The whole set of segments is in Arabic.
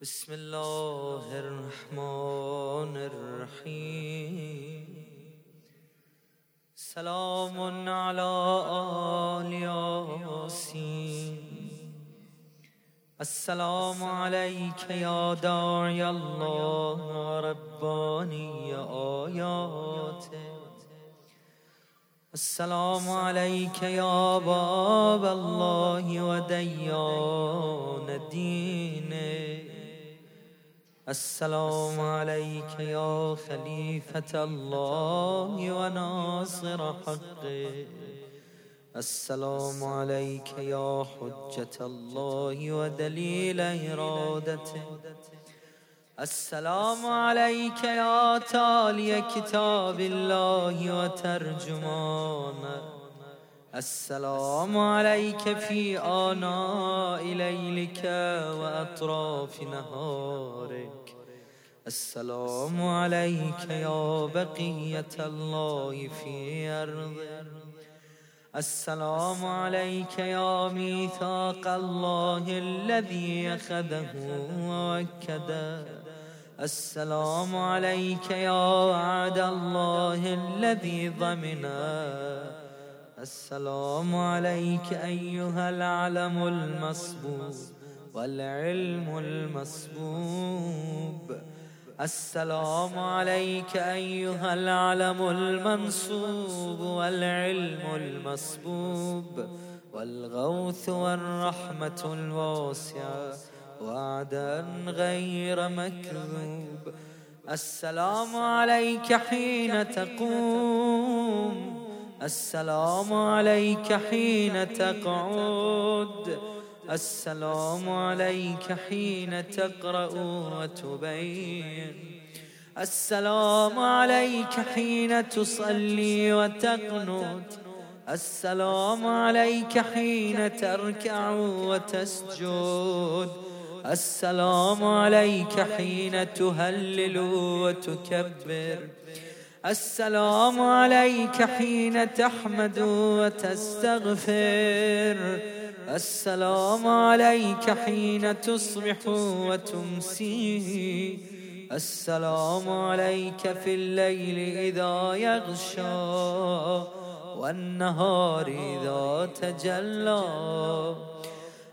بسم الله الرحمن الرحيم. سلام على آل ياسين. السلام عليك يا داعي الله رباني آياته. السلام عليك يا باب الله وديان دينه السلام عليك يا خليفة الله وناصر حقه. السلام عليك يا حجة الله ودليل إرادته. السلام عليك يا تالي كتاب الله وترجمانه السلام عليك في آناء ليلك وأطراف نهارك. السلام عليك يا بقية الله في أرضه السلام عليك يا ميثاق الله الذي أخذه ووكده السلام عليك يا وعد الله الذي ضمنه السلام عليك أيها العلم المصبوب والعلم المصبوب. السلام عليك أيها العلم المنصوب والعلم المصبوب والغوث والرحمة الواسعة وعدا غير مكذوب. السلام عليك حين تقوم. السلام عليك حين تقعد. السلام عليك حين تقرأ وتبين. السلام عليك حين تصلي وتقنت. السلام عليك حين تركع وتسجد. السلام عليك حين تهلل وتكبر. السلام عليك حين تحمد وتستغفر. السلام عليك حين تصبح وتمسي. السلام عليك في الليل إذا يغشى والنهار إذا تجلى.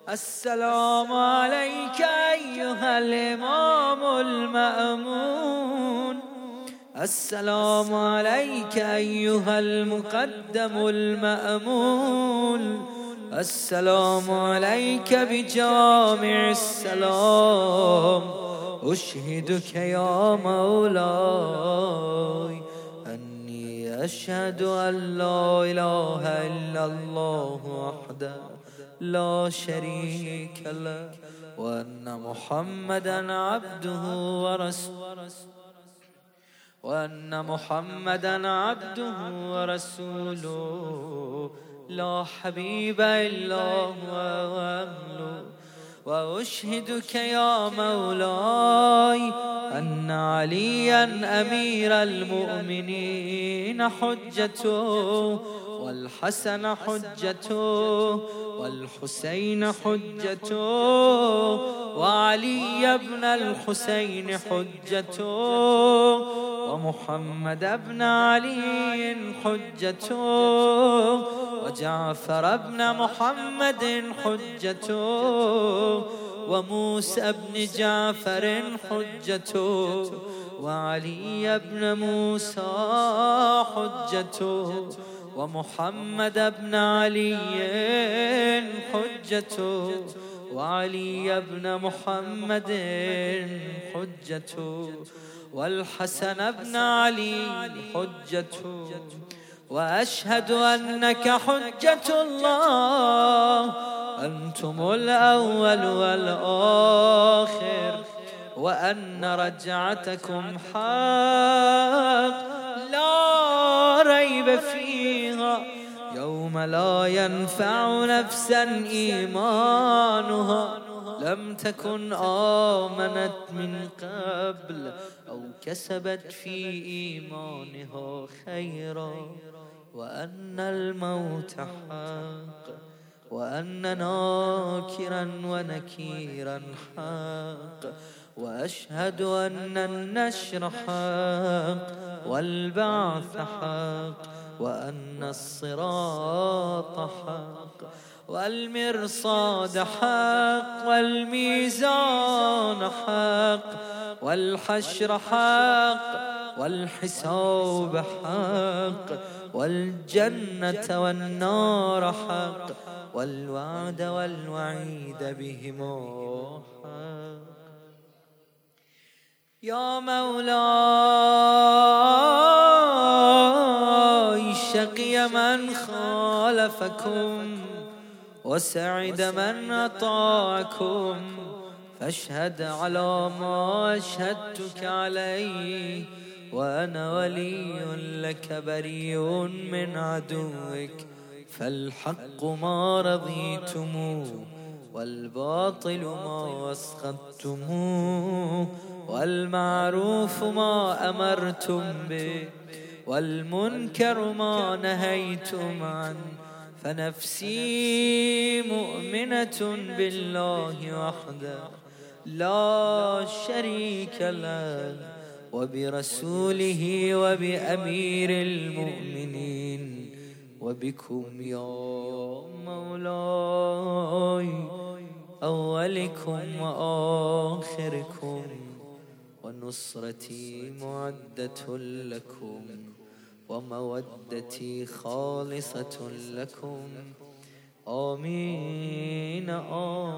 السلام عليك أيها الإمام المأمون. السلام عليك أيها المقدم المأمول السلام عليك بجامع السلام. أشهدك يا مولاي. أني أشهد أن لا إله إلا الله وحده لا شريك له وأن محمدا عبده ورسوله وأن محمدا عبده ورسوله. لا حبيب إلا هو وأهله وأشهدك يا مولاي أن عليا أمير المؤمنين حجته والحسن حجته والحسين حجته وعلي بن الحسين حجته ومحمد بن علي حجته وجعفر بن محمد حجته وموسى بن جعفر حجته وعلي بن موسى حجته ومحمد بن علي حجته وعلي بن محمد حجته والحسن بن علي حجته وأشهد أنك حجة الله. أنتم الأول والآخر. وأن رجعتكم حق. لا ريب فيها. يوم لا ينفع نفسا إيمانها. لم تكن آمنت من قبل أو كسبت في إيمانها خيرا. وأن الموت حق. وأن ناكرا ونكيرا حق. وأشهد أن النشر حق. والبعث حق. وأن الصراط حق والمرصاد حق والميزان حق والحشر حق والحساب حق والجنة والنار حق والوعد والوعيد بهما حق. يا مولاي خالفكم وسعد من أطاعكم فاشهد على ما أشهدتك عليه وأنا ولي لك بريء من عدوك فالحق ما رضيتموه والباطل ما أسخطتموه والمعروف ما أمرتم به والمنكر ما نهيتم عنه فنفسي مؤمنة بالله وحده. لا شريك له وبرسوله وبأمير المؤمنين. وبكم يا مولاي أولكم وآخركم. ونصرتي معدة لكم. ومودتي خالصة لكم. آمين. آمين.